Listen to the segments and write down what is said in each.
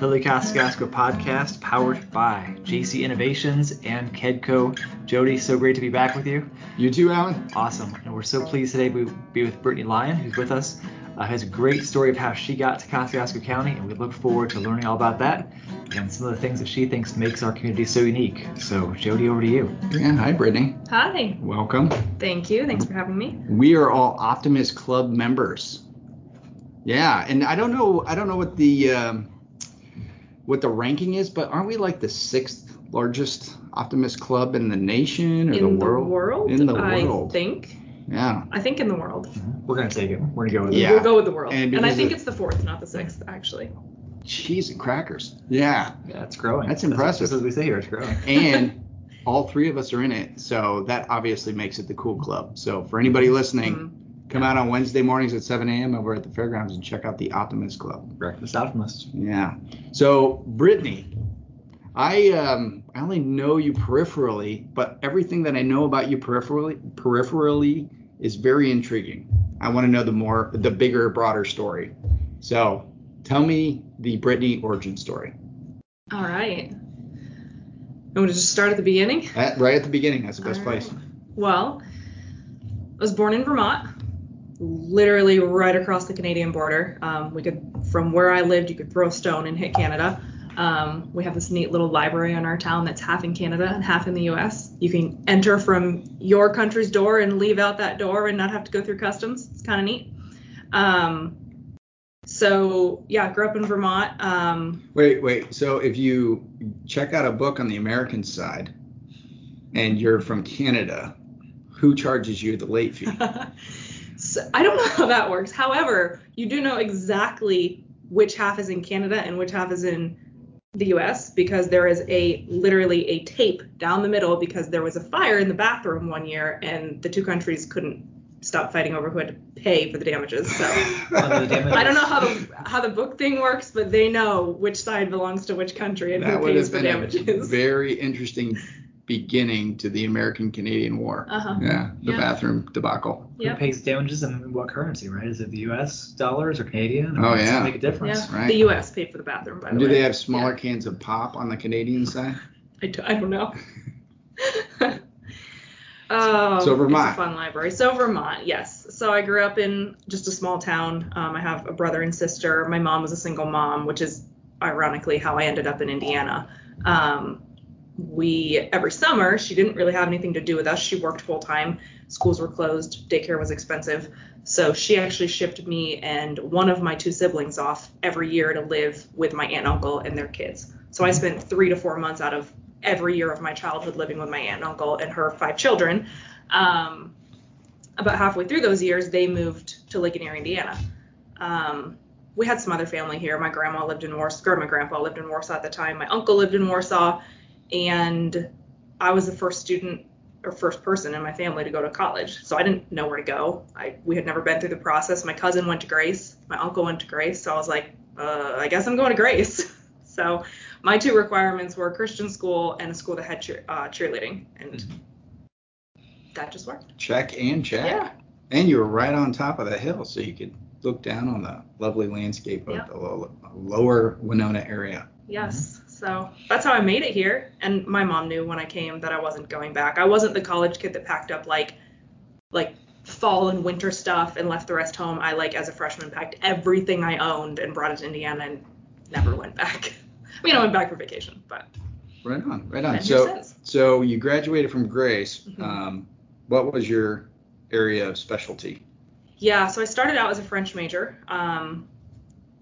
Lily Kosciusko podcast powered by JC Innovations and Kedco. Jody, so great to be back with you. You too, Alan. Awesome. And we're so pleased today to be with Brittany Lyon, who's with us. Uh, has a great story of how she got to Kosciusko County, and we look forward to learning all about that and some of the things that she thinks makes our community so unique. So, Jody, over to you. Yeah, hi, Brittany. Hi. Welcome. Thank you. Thanks for having me. We are all Optimist Club members. Yeah, and I don't know, I don't know what the um, what the ranking is, but aren't we like the sixth largest Optimist Club in the nation or in the world? world? In the world, I think. Yeah. I think in the world. We're going to take it. We're going to go with it. Yeah. We'll go with the world. And And, I think of- it's the fourth, not the sixth, actually. Cheese and crackers. Yeah. Yeah, it's growing. That's impressive. That's, as we say here, it's growing. and all three of us are in it. So that obviously makes it the cool club. So for anybody listening, Mm. Come out on Wednesday mornings at 7 a.m. over at the fairgrounds and check out the Optimist Club. Breakfast Optimist. Yeah. So Brittany, I um I only know you peripherally, but everything that I know about you peripherally peripherally is very intriguing. I want to know the more the bigger, broader story. So tell me the Brittany origin story. All right. I'm going to just start at the beginning. At, right at the beginning, that's the best All place. Well, I was born in Vermont, literally right across the Canadian border. Um, we could, from where I lived, you could throw a stone and hit Canada. Um, we have this neat little library in our town that's half in Canada and half in the U.S. You can enter from your country's door and leave out that door and not have to go through customs. It's kind of neat. Um, so yeah, grew up in Vermont. Um, Wait, wait. So if you check out a book on the American side and you're from Canada, who charges you the late fee? so I don't know how that works. However, you do know exactly which half is in Canada and which half is in the US because there is a literally a tape down the middle because there was a fire in the bathroom one year and the two countries couldn't stop fighting over who had to pay for the damages. So Oh, the damages. I don't know how the how the book thing works, but they know which side belongs to which country and that who would pays have for been a damages. very interesting beginning to the American Canadian War. Uh-huh. Yeah, the Yeah. bathroom debacle. Who pays damages and what currency, right? Is it the U.S. dollars or Canadian? Oh, Does that yeah. make a difference? Yeah. right. The US paid for the bathroom by the Do way. they have smaller cans of pop on the Canadian side? I, d- I don't know. oh, So Vermont. It's a fun library. So Vermont, yes. So I grew up in just a small town. Um, I have a brother and sister. My mom was a single mom, which is ironically how I ended up in Indiana. Um, we every summer she didn't really have anything to do with us. She worked full time. Schools were closed. Daycare was expensive. So she actually shipped me and one of my two siblings off every year to live with my aunt and uncle and their kids. So I spent three to four months out of every year of my childhood living with my aunt and uncle and her five children. Um, about halfway through those years, they moved to Ligonier, Indiana. Um, we had some other family here. My grandma lived in Warsaw, my grandpa lived in Warsaw at the time. My uncle lived in Warsaw, and I was the first student or first person in my family to go to college. So I didn't know where to go. I we had never been through the process. My cousin went to Grace. My uncle went to Grace. So I was like, uh, I guess I'm going to Grace. so my two requirements were a Christian school and a school that had cheer, uh, cheerleading, and that just worked. Check and check. Yeah. And you were right on top of the hill, so you could look down on the lovely landscape of Yeah. the lo- lower Winona area. Yes. So that's how I made it here. And my mom knew when I came that I wasn't going back. I wasn't the college kid that packed up like like fall and winter stuff and left the rest home. I like as a freshman packed everything I owned and brought it to Indiana and never went back. I mean, I went back for vacation, but Right on, right on. So, so you graduated from Grace. Mhm. Um, what was your area of specialty? yeah. So I started out as a French major. Um,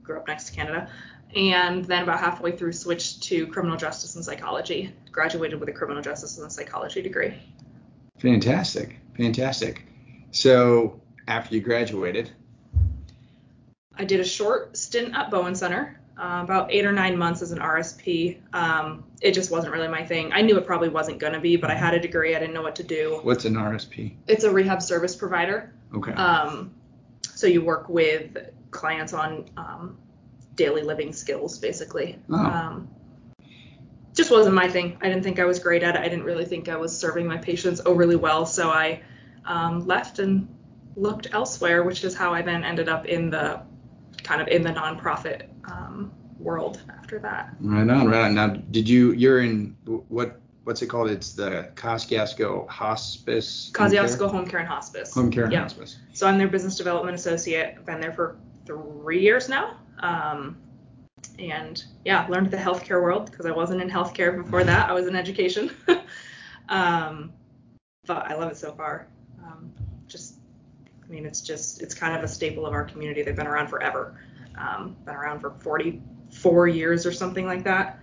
grew up next to Canada. And then about halfway through, switched to criminal justice and psychology. Graduated with a criminal justice and psychology degree. Fantastic, fantastic. So after you graduated, I did a short stint at Bowen Center, uh, about eight or nine months as an RSP. Um, it just wasn't really my thing. I knew it probably wasn't going to be, but I had a degree. I didn't know what to do. what's an RSP? It's a rehab service provider. Okay. Um, so you work with clients on um, daily living skills, basically. Oh. Um, just wasn't my thing. I didn't think I was great at it. I didn't really think I was serving my patients overly well. So I um, left and looked elsewhere, which is how I then ended up in the kind of in the nonprofit um, world after that. Right on, right on. Now, did you? You're in what? What's it called? It's the Kosciusko Hospice. Home? Kosciusko Home Care and Hospice. Home Care and Yeah. Hospice. So I'm their business development associate. I've been there for three years now. Um, and yeah, learned the healthcare world because I wasn't in healthcare before that. I was in education. um, but I love it so far. Um, just, I mean, it's just, it's kind of a staple of our community. They've been around forever. Um, been around for 44 years or something like that.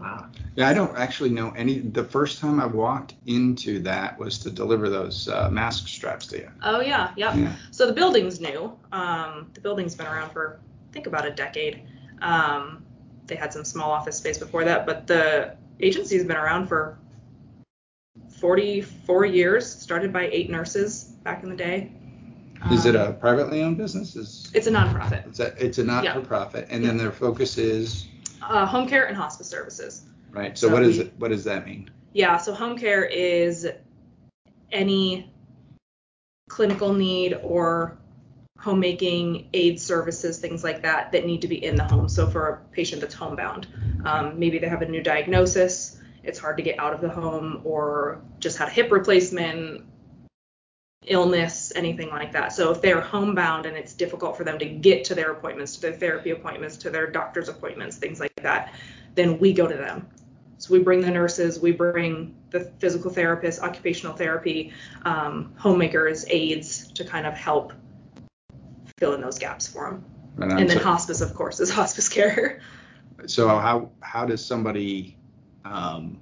Wow. Yeah, I don't actually know any. The first time I walked into that was to deliver those uh, mask straps to you. oh yeah, yep. Yeah. So the building's new. Um, the building's been around for I think about a decade. Um, they had some small office space before that, but the agency's been around for 44 years. Started by eight nurses back in the day. Is it Um, a privately owned business? Is It's a nonprofit. it's a it's a not for profit, and then their focus is Uh, home care and hospice services. right. So, So what is we- it? What does that mean? Yeah, so home care is any clinical need or homemaking aid services, things like that, that need to be in the home. So for a patient that's homebound, um, maybe they have a new diagnosis, it's hard to get out of the home, or just had a hip replacement, illness, anything like that. So if they're homebound and it's difficult for them to get to their appointments, to their therapy appointments, to their doctor's appointments, things like that, then we go to them. So we bring the nurses, we bring the physical therapists, occupational therapy, um, homemakers, aides to kind of help fill in those gaps for them. Right. And then so, hospice, of course, is hospice care. so how how does somebody um,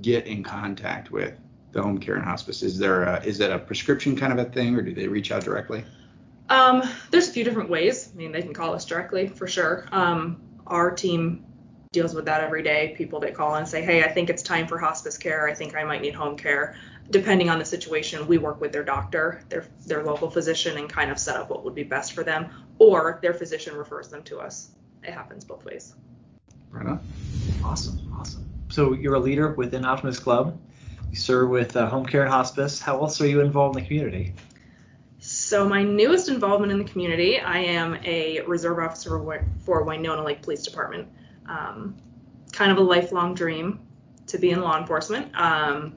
get in contact with the home care and hospice? Is there a, is it a prescription kind of a thing, or do they reach out directly? Um, there's a few different ways. I mean, they can call us directly for sure. Um, our team deals with that every day. People that call and say, hey, I think it's time for hospice care. I think I might need home care. Depending on the situation, we work with their doctor, their their local physician, and kind of set up what would be best for them, or their physician refers them to us. It happens both ways. Right on. Awesome. Awesome. So you're a leader within Optimist Club. You serve with uh, home care and hospice. How else are you involved in the community? So my newest involvement in the community, I am a reserve officer for Winona Lake Police Department. Um, kind of a lifelong dream to be in law enforcement. Um,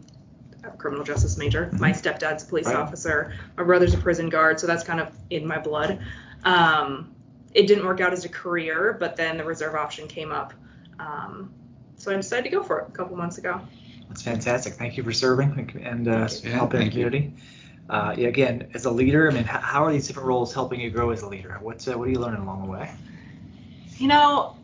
a criminal justice major. My stepdad's a police Right. officer. My brother's a prison guard, so that's kind of in my blood. Um, it didn't work out as a career, but then the reserve option came up. Um, so I decided to go for it a couple months ago. That's fantastic. Thank you for serving and- and uh, Yeah, helping the community. Uh, yeah, again, as a leader, I mean, how are these different roles helping you grow as a leader? What's uh, what are you learning along the way? You know,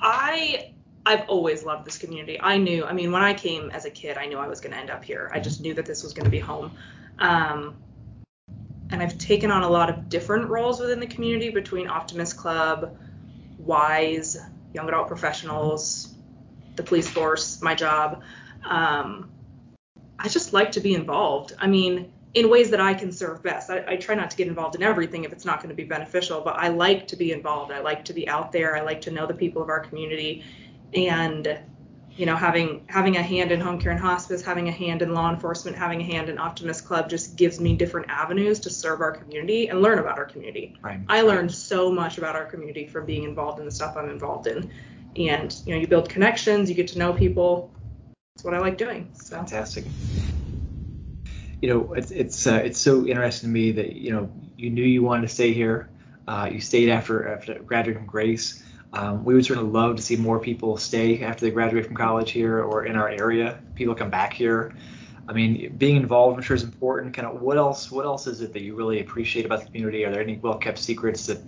I I've always loved this community. I knew, I mean, when I came as a kid, I knew I was going to end up here. I just knew that this was going to be home. Um, and I've taken on a lot of different roles within the community between Optimist Club, WISE, Young Adult Professionals, the police force, my job. Um, I just like to be involved. I mean, in ways that I can serve best. I, I try not to get involved in everything if it's not going to be beneficial, but I like to be involved. I like to be out there. I like to know the people of our community, and you know, having having a hand in home care and hospice, having a hand in law enforcement, having a hand in Optimist Club just gives me different avenues to serve our community and learn about our community. Right. I learned so much about our community from being involved in the stuff I'm involved in, and you know, you build connections, you get to know people. It's what I like doing. So. Fantastic. You know, it's it's uh, it's so interesting to me that you know you knew you wanted to stay here. Uh, you stayed after after graduating from Grace. Um, we would certainly love to see more people stay after they graduate from college here or in our area. People come back here. I mean, being involved, I'm sure, is important. Kind of, what else? What else is it that you really appreciate about the community? Are there any well-kept secrets that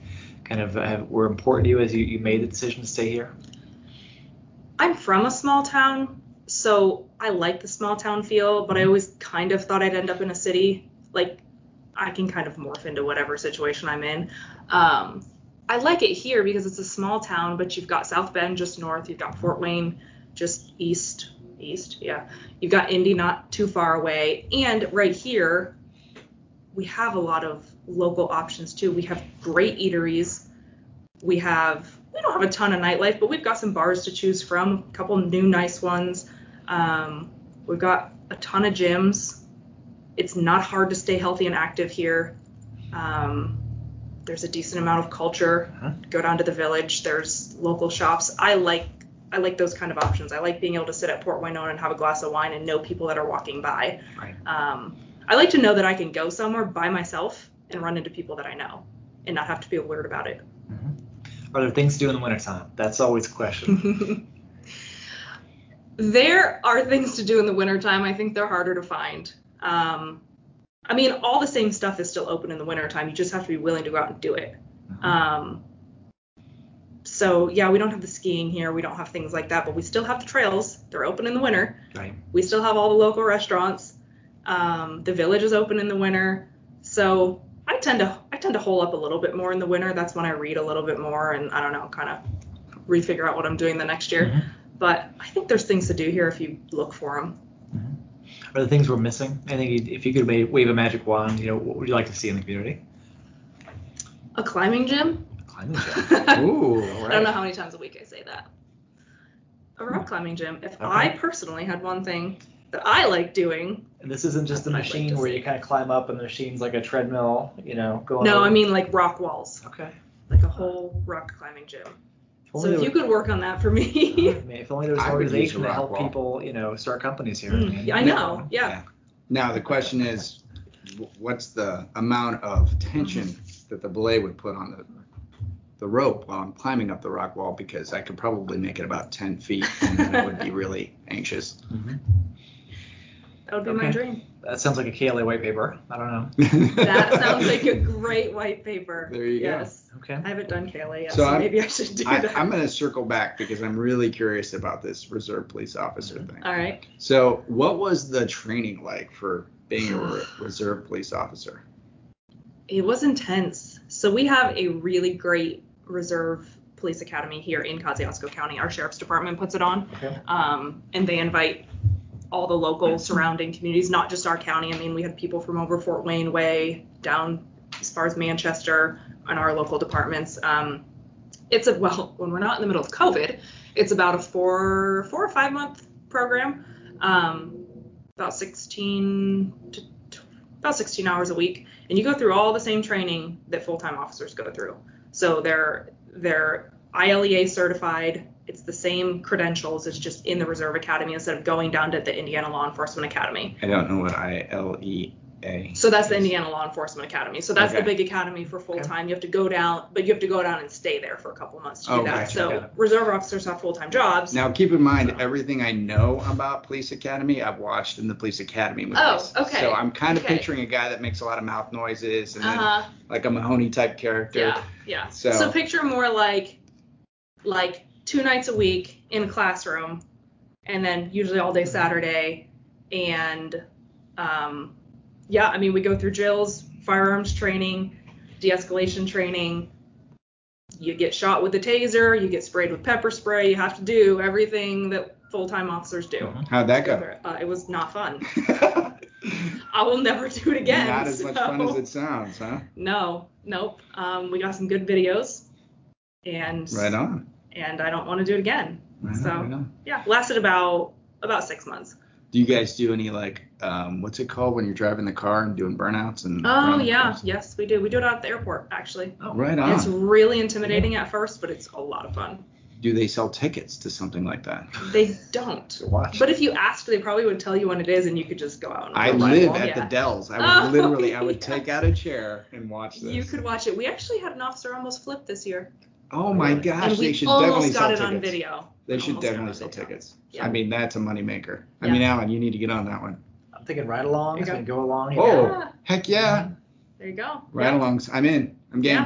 kind of uh, have, were important to you as you, you made the decision to stay here? I'm from a small town, so I like the small town feel, but I always kind of thought I'd end up in a city. Like, I can kind of morph into whatever situation I'm in. Um, I like it here because it's a small town, but you've got South Bend just north, you've got Fort Wayne just east, east, yeah. You've got Indy not too far away, and right here, we have a lot of local options too. We have great eateries. We have we don't have a ton of nightlife, but we've got some bars to choose from, a couple new nice ones. Um, we've got a ton of gyms. It's not hard to stay healthy and active here. Um, there's a decent amount of culture. Uh-huh. Go down to the village. There's local shops. I like I like those kind of options. I like being able to sit at Port Winona and have a glass of wine and know people that are walking by. Right. Um, I like to know that I can go somewhere by myself and run into people that I know and not have to feel weird about it. Are there things to do in the wintertime? That's always a question. there are things to do in the wintertime. I think they're harder to find. Um, I mean, all the same stuff is still open in the wintertime. You just have to be willing to go out and do it. Um, so, yeah, we don't have the skiing here. We don't have things like that, but we still have the trails. They're open in the winter. right. We still have all the local restaurants. Um, the village is open in the winter. So, I tend to I tend to hole up a little bit more in the winter. That's when I read a little bit more and I don't know, kind of refigure out what I'm doing the next year. Mhm. But I think there's things to do here if you look for them. Are the things we're missing? I think if you could wave a magic wand, you know, what would you like to see in the community? A climbing gym? A Climbing gym. Ooh, all I don't know how many times a week I say that. A rock hmm. climbing gym. If I personally had one thing that I like doing, And this isn't just a That's like machine where you kind of climb up and the machine's like a treadmill, you know, going. no, over- I mean like rock walls, Okay. like a whole rock climbing gym. If So if you could work on that for me. I mean, if only there was an would use organization to help wall. people, you know, start companies here. Mm, mean, yeah, I know. Yeah. Now the question is, what's the amount of tension Mm-hmm. that the belay would put on the the rope while I'm climbing up the rock wall? Because I could probably make it about 10 feet, and then I would be really anxious. Mhm. That would be my dream. That sounds like a KLA white paper. I don't know. That sounds like a great white paper. There you go. yes. Okay. I haven't done Kayla yet, So so, maybe I should do I, that. I'm going to circle back because I'm really curious about this reserve police officer thing. All right. So, what was the training like for being a reserve police officer? It was intense. So we have a really great reserve police academy here in Kosciusko County. Our sheriff's department puts it on, Okay. um, and they invite all the local surrounding communities, not just our county. I mean, we had people from over Fort Wayne Way down as far as Manchester and our local departments. Um, it's a well, when we're not in the middle of COVID, it's about a four four or five month program, um, about 16 to about 16 hours a week, and you go through all the same training that full time officers go through. So they're they're ILEA certified. It's the same credentials. It's just in the Reserve Academy instead of going down to the Indiana Law Enforcement Academy. I don't know what I L E A. So that's the Indiana Law Enforcement Academy. So that's Okay. the big academy for full time. You have to go down, but you have to go down and stay there for a couple months to do Oh, that. gotcha, so reserve officers have full time jobs. Now, keep in mind, everything I know about Police Academy, I've watched in the Police Academy movies. Oh, okay. So I'm kind of Okay. picturing a guy that makes a lot of mouth noises and then uh, like a Mahoney type character. yeah, yeah. So- So, picture more like like two nights a week in a classroom, and then usually all day Saturday, and um, yeah, I mean we go through drills, firearms training, de-escalation training. You get shot with a taser, you get sprayed with pepper spray. You have to do everything that full-time officers do. Mhm. How'd that go? Uh, it was not fun. I will never do it again. Not as much fun as it sounds, huh? no, nope. Um, we got some good videos, and Right on. And I don't want to do it again. Right on, So- right. Yeah, lasted about about six months. Do you guys do any like um, what's it called when you're driving the car and doing burnouts and? Oh yeah, yes we do. We do it out at the airport actually. Oh, Right on. It's really intimidating at first, but it's a lot of fun. Do they sell tickets to something like that? They don't. Watch. But if you asked, they probably would tell you when it is, and you could just go out. And I live at yeah. the Dells. I would Oh, literally, I would yeah. take out a chair and watch this. You could watch it. We actually had an officer almost flip this year. Oh my gosh, and we they should almost definitely got sell it tickets. on video. They should Almost definitely sell tickets. Yeah. I mean, that's a moneymaker. I Yeah. mean, Alan, you need to get on that one. I'm thinking ride-alongs. There you and go along. you Oh, know. Yeah. heck yeah. Mm-hmm. There you go. Ride-alongs. I'm in. I'm game. Yeah.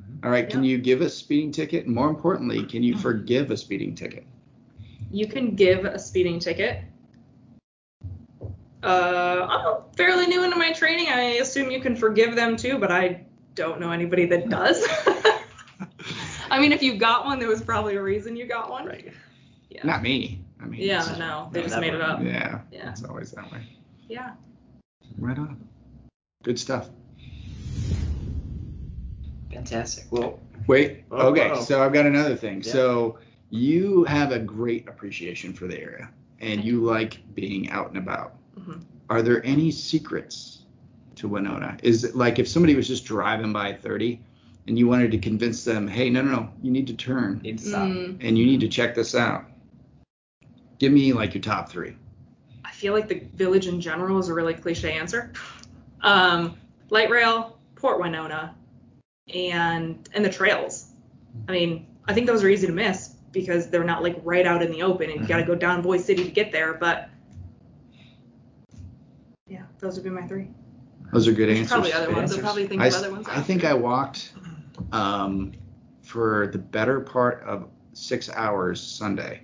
Mm-hmm. All right. Can you give a speeding ticket? And more importantly, can you mm-hmm. forgive a speeding ticket? You can give a speeding ticket. Uh, I'm fairly new into my training. I assume you can forgive them too, but I don't know anybody that does. I mean, if you got one, there was probably a reason you got one. Right. Yeah. Not me. I mean, yeah, it's- no, they just that made it up. Yeah. Yeah. It's always that way. Yeah. Right on. Good stuff. Fantastic. Well, Wait. Oh, okay. uh-oh. So I've got another thing. Yeah. So you have a great appreciation for the area, and you like being out and about. Mhm. Are there any secrets to Winona? Is it like if somebody was just driving by 30, and you wanted to convince them, hey, no, no, no, you need to turn Need to stop. Mm, and you need to check this out. Give me like your top three. I feel like the village in general is a really cliche answer. Um, light rail, Port Winona, and and the trails. I mean, I think those are easy to miss because they're not like right out in the open, and you got to go down Boise City to get there. But yeah, those would be my three. Those are good There's answers. probably other Good ones. I'll answers. probably think I, of other ones. I think I walked um, for the better part of six hours Sunday.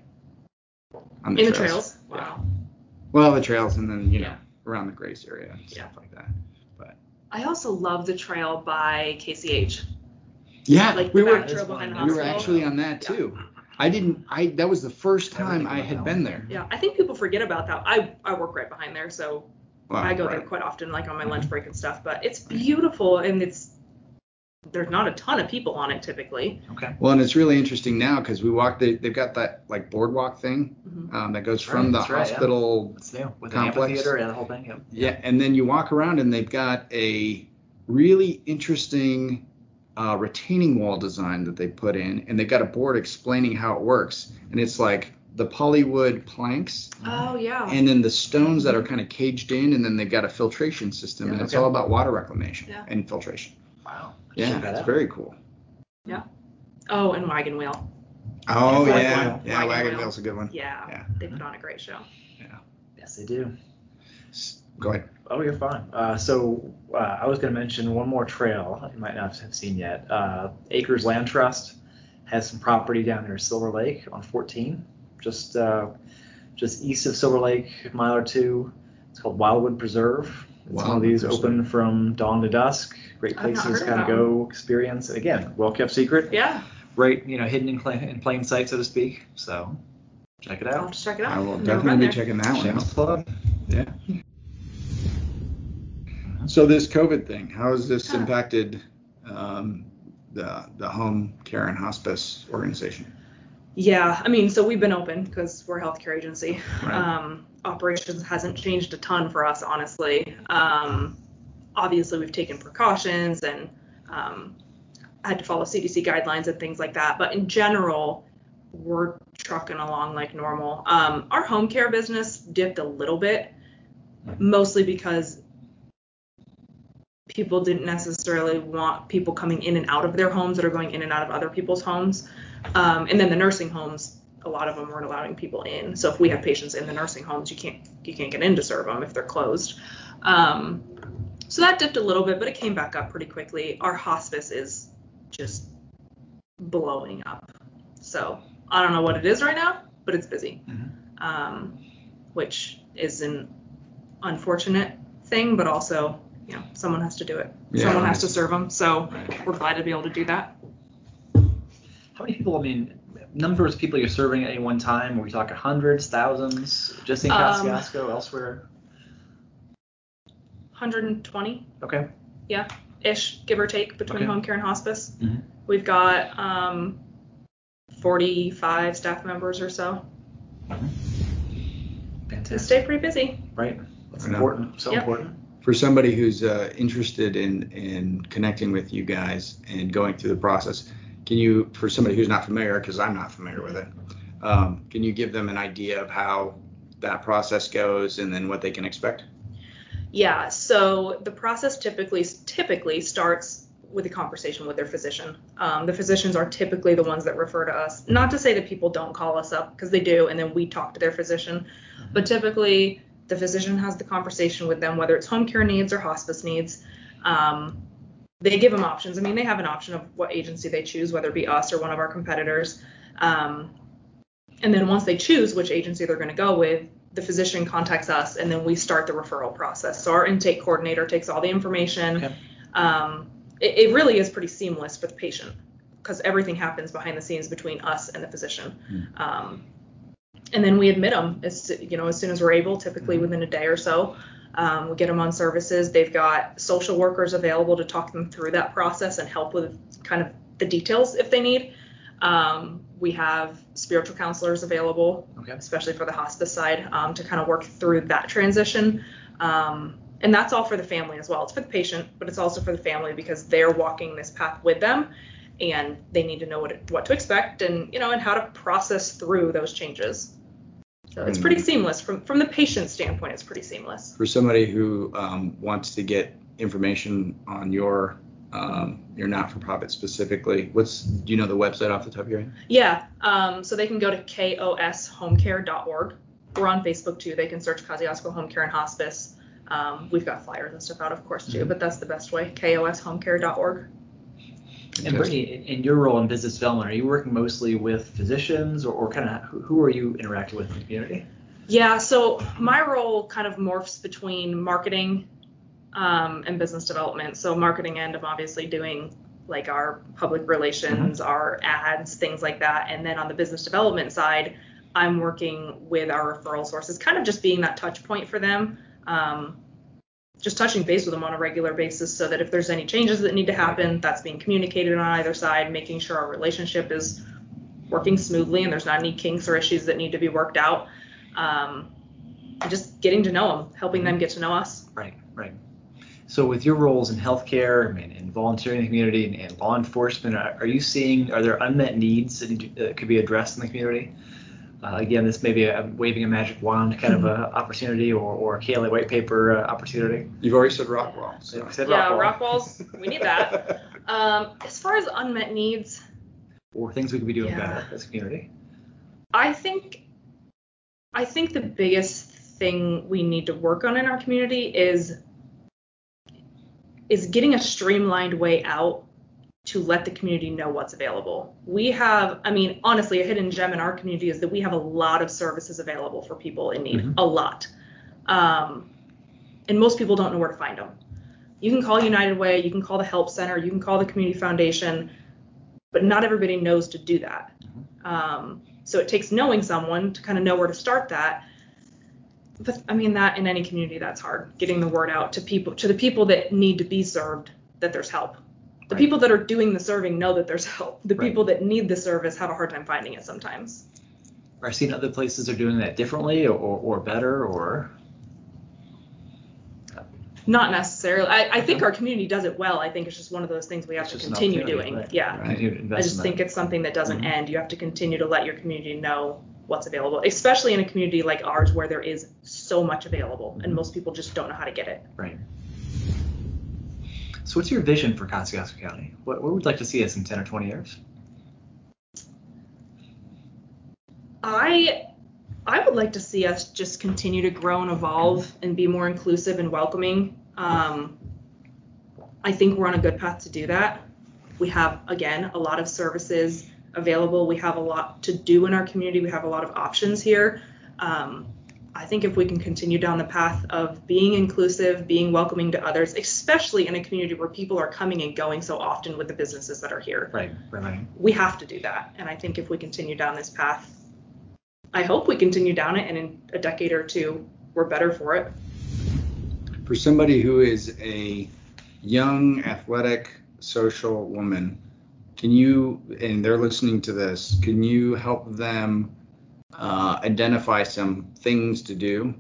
On the in the trails. Wow. Well, the trails and then, you know, Yeah. around the Grace area and Yeah. stuff like that. But I also love the trail by KCH. Yeah, Like we were behind the we were actually on that Yeah. too. I didn't I that was the first time think I had been there. Yeah, I think people forget about that. I, I work right behind there, so Wow, I go right. there quite often, like on my lunch break and stuff. But it's beautiful, and it's there's not a ton of people on it typically. Okay. Well, and it's really interesting now because we walked. They, they've got that like boardwalk thing Mhm. um, that goes That's from right, the hospital right, yeah. That's new. With Complex. an amphitheater and the whole thing. Yep. Yeah, and then you walk around and they've got a really interesting uh, retaining wall design that they put in, and they've got a board explaining how it works, and it's like the polywood planks Oh yeah. and then the stones that are kind of caged in, and then they've got a filtration system, and Yeah, it's all about water reclamation Yeah. and filtration. Wow. Yeah, Check that it's out. very cool. Yeah. Oh, and Wagon Wheel. Oh Wagon yeah, Wheel. yeah, Wagon Wagon Wheel. Wheel's a good one. Yeah, Yeah. they put on a great show. Yeah. Yes, they do. Go ahead. Oh, you're fine. Uh, so uh, I was going to mention one more trail you might not have seen yet. Uh, Acres Land Trust has some property down near Silver Lake on 14, just uh, just east of Silver Lake, a mile or two. It's called Wildwood Preserve. It's one of these open from dawn to dusk. Great places to kind of of go experience. And again, well kept secret. Yeah, Right, you know, hidden in plain, in plain sight, so to speak. So check it I'll have out. check it out. I will Never definitely be checking that one Shameless out. plug. Yeah. So this COVID thing, how has this Huh. impacted um, the the home care and hospice organization? Yeah, I mean, so we've been open because we're a healthcare agency. Right. Um, operations hasn't changed a ton for us, honestly. Um, obviously, we've taken precautions and um, had to follow CDC guidelines and things like that. But in general, we're trucking along like normal. Um, our home care business dipped a little bit, mostly because people didn't necessarily want people coming in and out of their homes that are going in and out of other people's homes. Um, and then the nursing homes, a lot of them weren't allowing people in. So if we have patients in the nursing homes, you can't you can't get in to serve them if they're closed. Um, so that dipped a little bit, but it came back up pretty quickly. Our hospice is just blowing up. So I don't know what it is right now, but it's busy, Mhm. um, which is an unfortunate thing, but also you know someone has to do it. Yeah, someone right. has to serve them. So we're glad to be able to do that. How many people, I mean, numbers of people you're serving at any one time? Are we talking hundreds, thousands, just in Um, elsewhere? 120 Okay. Yeah, ish, give or take, between Okay. home care and hospice. Mhm. We've got um, 45 staff members or so. We Fantastic. stay pretty busy. Right. That's important. So Yep. important. For somebody who's uh, interested in in connecting with you guys and going through the process, can you, for somebody who's not familiar, because I'm not familiar with it, um, can you give them an idea of how that process goes and then what they can expect? Yeah, so the process typically typically starts with a conversation with their physician. Um, the physicians are typically the ones that refer to us. Not to say that people don't call us up because they do, and then we talk to their physician. But typically, the physician has the conversation with them, whether it's home care needs or hospice needs. Um, they give them options. I mean, they have an option of what agency they choose, whether it be us or one of our competitors. Um, and then once they choose which agency they're going to go with, the physician contacts us, and then we start the referral process. So our intake coordinator takes all the information. Okay. Um, it, it really is pretty seamless for the patient because everything happens behind the scenes between us and the physician. Um, and then we admit them as you know as soon as we're able, typically within a day or so. Um, we get them on services. They've got social workers available to talk them through that process and help with kind of the details if they need. Um, we have spiritual counselors available, Okay. especially for the hospice side, um, to kind of work through that transition. Um, and that's all for the family as well. It's for the patient, but it's also for the family because they're walking this path with them, and they need to know what it, what to expect and you know and how to process through those changes. So it's pretty seamless from from the patient standpoint. It's pretty seamless. For somebody who um, wants to get information on your um, your not-for-profit specifically, what's do you know the website off the top of your head? Yeah, um, so they can go to koshomecare.org. We're on Facebook too. They can search Kosciusko Home Care and Hospice. Um, we've got flyers and stuff out, of course, too, but that's the best way. koshomecare.org. And Brittany, in your role in business development, are you working mostly with physicians, or, or kind of who, who are you interacting with in the community? Yeah, so my role kind of morphs between marketing um, and business development. So marketing end, I'm obviously doing like our public relations, our ads, things like that. And then on the business development side, I'm working with our referral sources, kind of just being that touch point for them. Um, just touching base with them on a regular basis so that if there's any changes that need to happen, that's being communicated on either side, making sure our relationship is working smoothly and there's not any kinks or issues that need to be worked out. Um, just getting to know them, helping them get to know us. Right, right. So with your roles in healthcare and, and volunteering in the community and, and law enforcement, are, are, you seeing are there unmet needs that, could be addressed in the community? Uh, again, this may be a, waving a magic wand kind of a opportunity or, or a KLA white paper uh, opportunity. You've already said rock walls. So. Said yeah, rock, rock walls. We need that. um, as far as unmet needs, or things we could be doing Yeah. better as a community. I think I think the biggest thing we need to work on in our community is is getting a streamlined way out to let the community know what's available. We have, I mean, honestly, a hidden gem in our community is that we have a lot of services available for people in need, Mhm. a lot. Um, and most people don't know where to find them. You can call United Way, you can call the Help Center, you can call the Community Foundation, but not everybody knows to do that. Um, so it takes knowing someone to kind of know where to start that. But I mean that in any community that's hard. Getting the word out to people to the people that need to be served that there's help. The people that are doing the serving know that there's help. The Right. people that need the service have a hard time finding it sometimes. Are seeing other places are doing that differently or, or better or Not necessarily. I, I think our community does it well. I think it's just one of those things we have It's to continue doing. right. Yeah. Right. continue to invest I just think it's something that doesn't Mhm. end. You have to continue to let your community know what's available, especially in a community like ours where there is so much available and Mhm. most people just don't know how to get it. Right. So what's your vision for Kosciusko County? What, would you like to see us in 10 or 20 years? I I would like to see us just continue to grow and evolve and be more inclusive and welcoming. Um, I think we're on a good path to do that. We have again a lot of services available. We have a lot to do in our community. We have a lot of options here. Um, I think if we can continue down the path of being inclusive, being welcoming to others, especially in a community where people are coming and going so often with the businesses that are here, Right, right, right. we have to do that. And I think if we continue down this path, I hope we continue down it, and in a decade or two, we're better for it. For somebody who is a young, athletic, social woman, can you, and they're listening to this, can you help them uh, identify some things to do,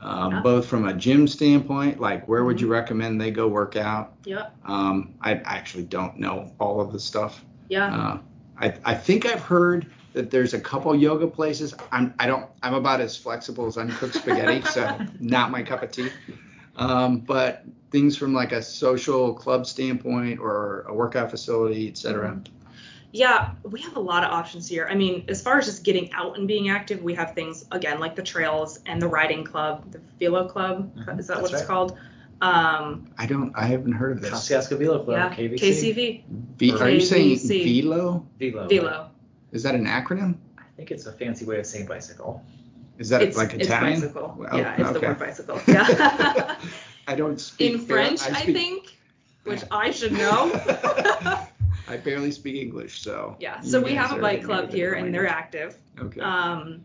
um, Yeah. both from a gym standpoint, like where would you recommend they go work out? Yep. Um, I actually don't know all of the stuff. Yeah. Uh, I, I think I've heard that there's a couple yoga places. I'm I don't I'm about as flexible as uncooked spaghetti, so not my cup of tea. Um, but things from like a social club standpoint or a workout facility, et cetera. Yeah, we have a lot of options here. I mean, as far as just getting out and being active, we have things again like the trails and the riding club, the Philo Club. Mhm, Is that that's what it's right. called? Um, I don't I haven't heard of this. Kosciusko Velo Club, yeah, KVC. KCV, V, are you saying KVC. Velo? Velo. Velo. Is that an acronym? I think it's a fancy way of saying bicycle. Is that it's, like it's Italian? bicycle. Oh, yeah, it's the word bicycle. Yeah. I don't speak In French, I, speak- think, which I should know. I barely speak English, so. yeah, so we have a bike club here, and they're active. Okay. Um,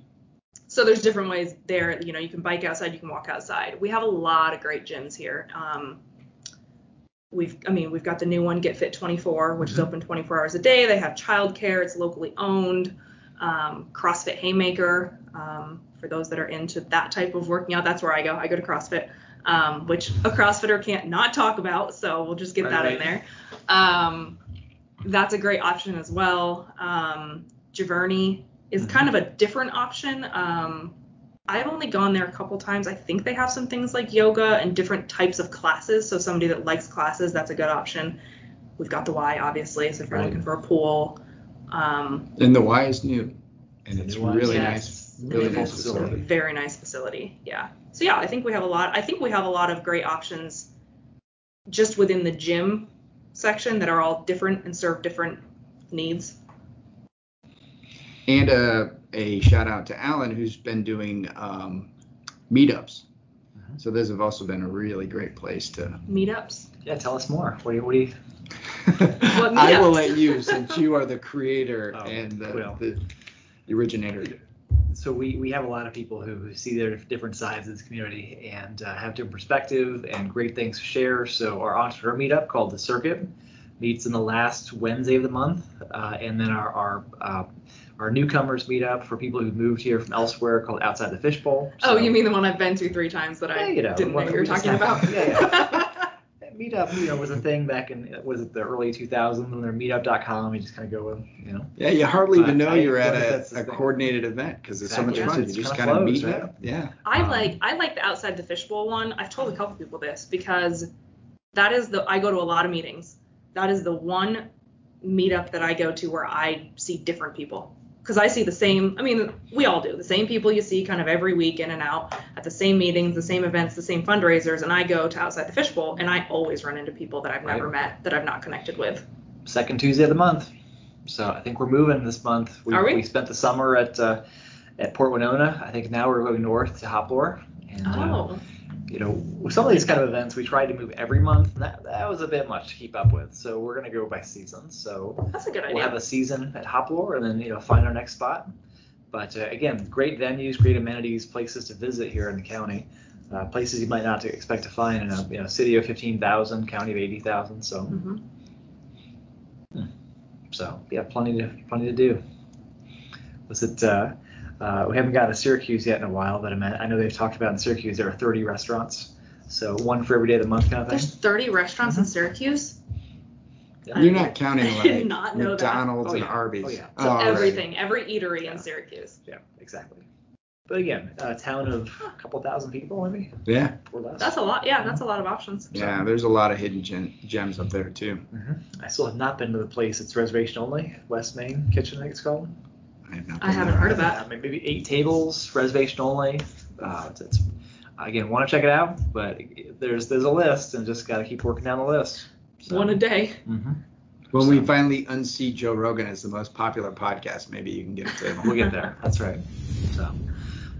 so there's different ways there. You know, you can bike outside, you can walk outside. We have a lot of great gyms here. Um, we've, I mean, we've got the new one, Get Fit 24, which is Mhm. open 24 hours a day. They have childcare. It's locally owned. Um, CrossFit Haymaker, um, for those that are into that type of working out, that's where I go. I go to CrossFit, um, which a CrossFitter can't not talk about. So we'll just get Right, that in there. That's a great option as well. Um, Giverny is Mhm. kind of a different option. Um, I've only gone there a couple times. I think they have some things like yoga and different types of classes. So somebody that likes classes, that's a good option. We've got the Y, obviously. So if you're Right. looking for a pool, um, And the Y is new, and it's New really Yes. nice, And really nice facility. very nice facility. Yeah. So yeah, I think we have a lot. I think we have a lot of great options just within the gym section that are all different and serve different needs. And uh, a shout out to Alan, who's been doing um, meetups. Mhm. So those have also been a really great place to. Meetups. Yeah, tell us more. What do you, what do you I will let you, since you are the creator Oh, and the, well. the, the originator. So we, we have a lot of people who, see their different sides of this community and uh, have different perspective and great things to share. So our entrepreneur meetup called the Circuit meets in the last Wednesday of the month, uh, and then our our, uh, our newcomers meetup for people who moved here from elsewhere called Outside the Fishbowl. Oh, you mean the one I've been to three times that I Yeah, you know, didn't know you were talking about? yeah, Meetup, you know, was a thing back in was it the early 2000s when they're meetup.com. You just kind of go, with, you know, Yeah, you hardly even know I you're at don't a, that's a thing. coordinated event because it's so much Exactly. fun. It's You just kinda kind of meet right? up. Yeah. I Um, like I like the outside the fishbowl one. I've told a couple people this because that is the I go to a lot of meetings. That is the one meetup that I go to where I see different people. Because I see the same, I mean, we all do, the same people you see kind of every week in and out at the same meetings, the same events, the same fundraisers. And I go to Outside the Fishbowl and I always run into people that I've never Right. met, that I've not connected with. second Tuesday of the month. So I think we're moving this month. We, Are we? we spent the summer at uh, at Port Winona. I think now we're going north to Hoplore. And, uh, Oh, you know, with some of these kind of events, we tried to move every month. That, that was a bit much to keep up with. So we're going to go by season. So that's a good we'll have a season at Hoplore and then, you know, find our next spot. But uh, again, great venues, great amenities, places to visit here in the county. Uh, places you might not expect to find in a you know, city of 15,000, county of 80,000. So, hmm so yeah, plenty to plenty to do. Was it? Uh, uh, we haven't gotten to Syracuse yet in a while, but I, mean, I know they've talked about in Syracuse there are 30 restaurants, so one for every day of the month kind of thing. There's 30 restaurants in Mhm. Syracuse. Yeah. You're not counting like not know that. McDonald's Oh, and. Arby's. Oh, yeah. So all right. everything, every eatery Yeah. in Syracuse. Yeah, exactly. But again, a town of a couple thousand people, maybe Yeah. or less. That's a lot. Yeah, that's a lot of options. Yeah. There's a lot of hidden gem- gems up there too. hmm I still have not been to the place. It's reservation only, West Main Kitchen, I think it's called. I, have not I haven't heard of that. Uh, maybe eight tables, reservation only. Uh, it's, it's again, want to check it out, but there's there's a list, and just got to keep working down the list. So, One a day. mhm. When we finally unseat Joe Rogan as the most popular podcast, maybe you can get a table. We'll get there. That's right. So,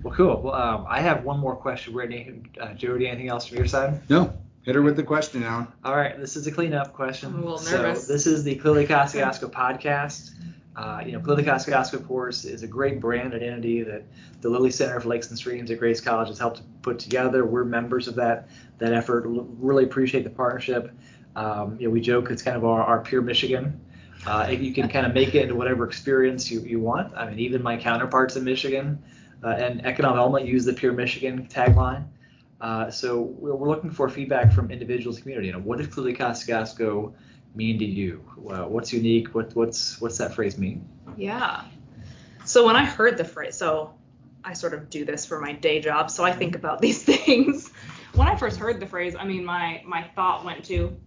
well, cool. Well, um, I have one more question, Brittany. Uh, Jody, anything else from your side? No, hit her with the question, Alan. All right, this is a cleanup question. I'm a little so this is the Clearly Kosciusko podcast. Uh, you know, of course, is a great brand identity that the Lilly Center for Lakes and Streams at Grace College has helped put together. We're members of that that effort. Really appreciate the partnership. Um, you know, we joke it's kind of our, our pure Michigan. Uh, you can kind of make it into whatever experience you, you want. I mean, even my counterparts in Michigan uh, and Economic Element use the pure Michigan tagline. Uh, so we're, we're looking for feedback from individuals community. You know, what does Clearly Kosciusko mean to you? Uh, what's unique? What, what's what's that phrase mean? Yeah. So when I heard the phrase, so I sort of do this for my day job, so I think about these things. When I first heard the phrase, I mean, my my thought went to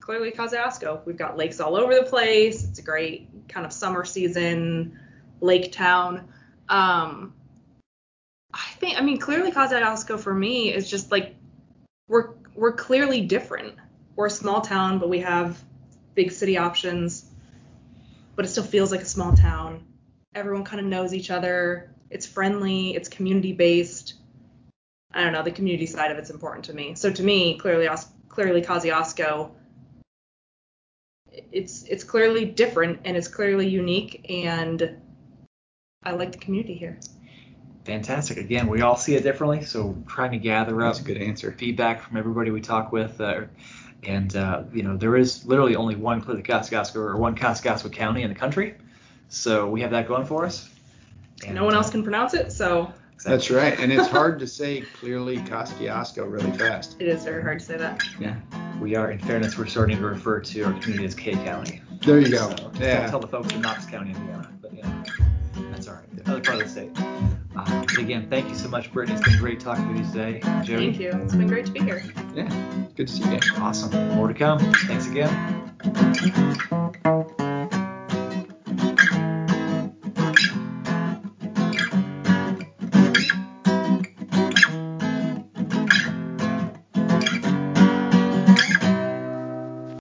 clearly Kosciusko. We've got lakes all over the place. It's a great kind of summer season lake town. Um, I think, I mean, clearly Kosciusko for me is just like we're we're clearly different. We're a small town, but we have big city options but it still feels like a small town. Everyone kind of knows each other. It's friendly. It's community based. I don't know. The community side of it's important to me. So to me, clearly, Os- clearly Kosciusko, it's it's clearly different and it's clearly unique, and I like the community here. Fantastic. Again, we all see it differently, so trying to gather up That's a good answer. feedback from everybody we talk with. Uh, and uh, you know, there is literally only one Clearly Kosciusko or one Kosciusko County in the country, so we have that going for us. And, no one uh, else can pronounce it, so That's right. And it's hard to say clearly Kosciusko really fast. It is very hard to say that. Yeah. We are, in fairness, we're starting to refer to our community as K County. There you go. So, Yeah. tell the folks in Knox County, Indiana. But yeah, that's all right. The other part of the state. Uh, again, thank you so much, Brittany. It's been great talking with you today. Jody. Thank you. It's been great to be here. Yeah. Good to see you. Again. Awesome. More to come. Thanks again.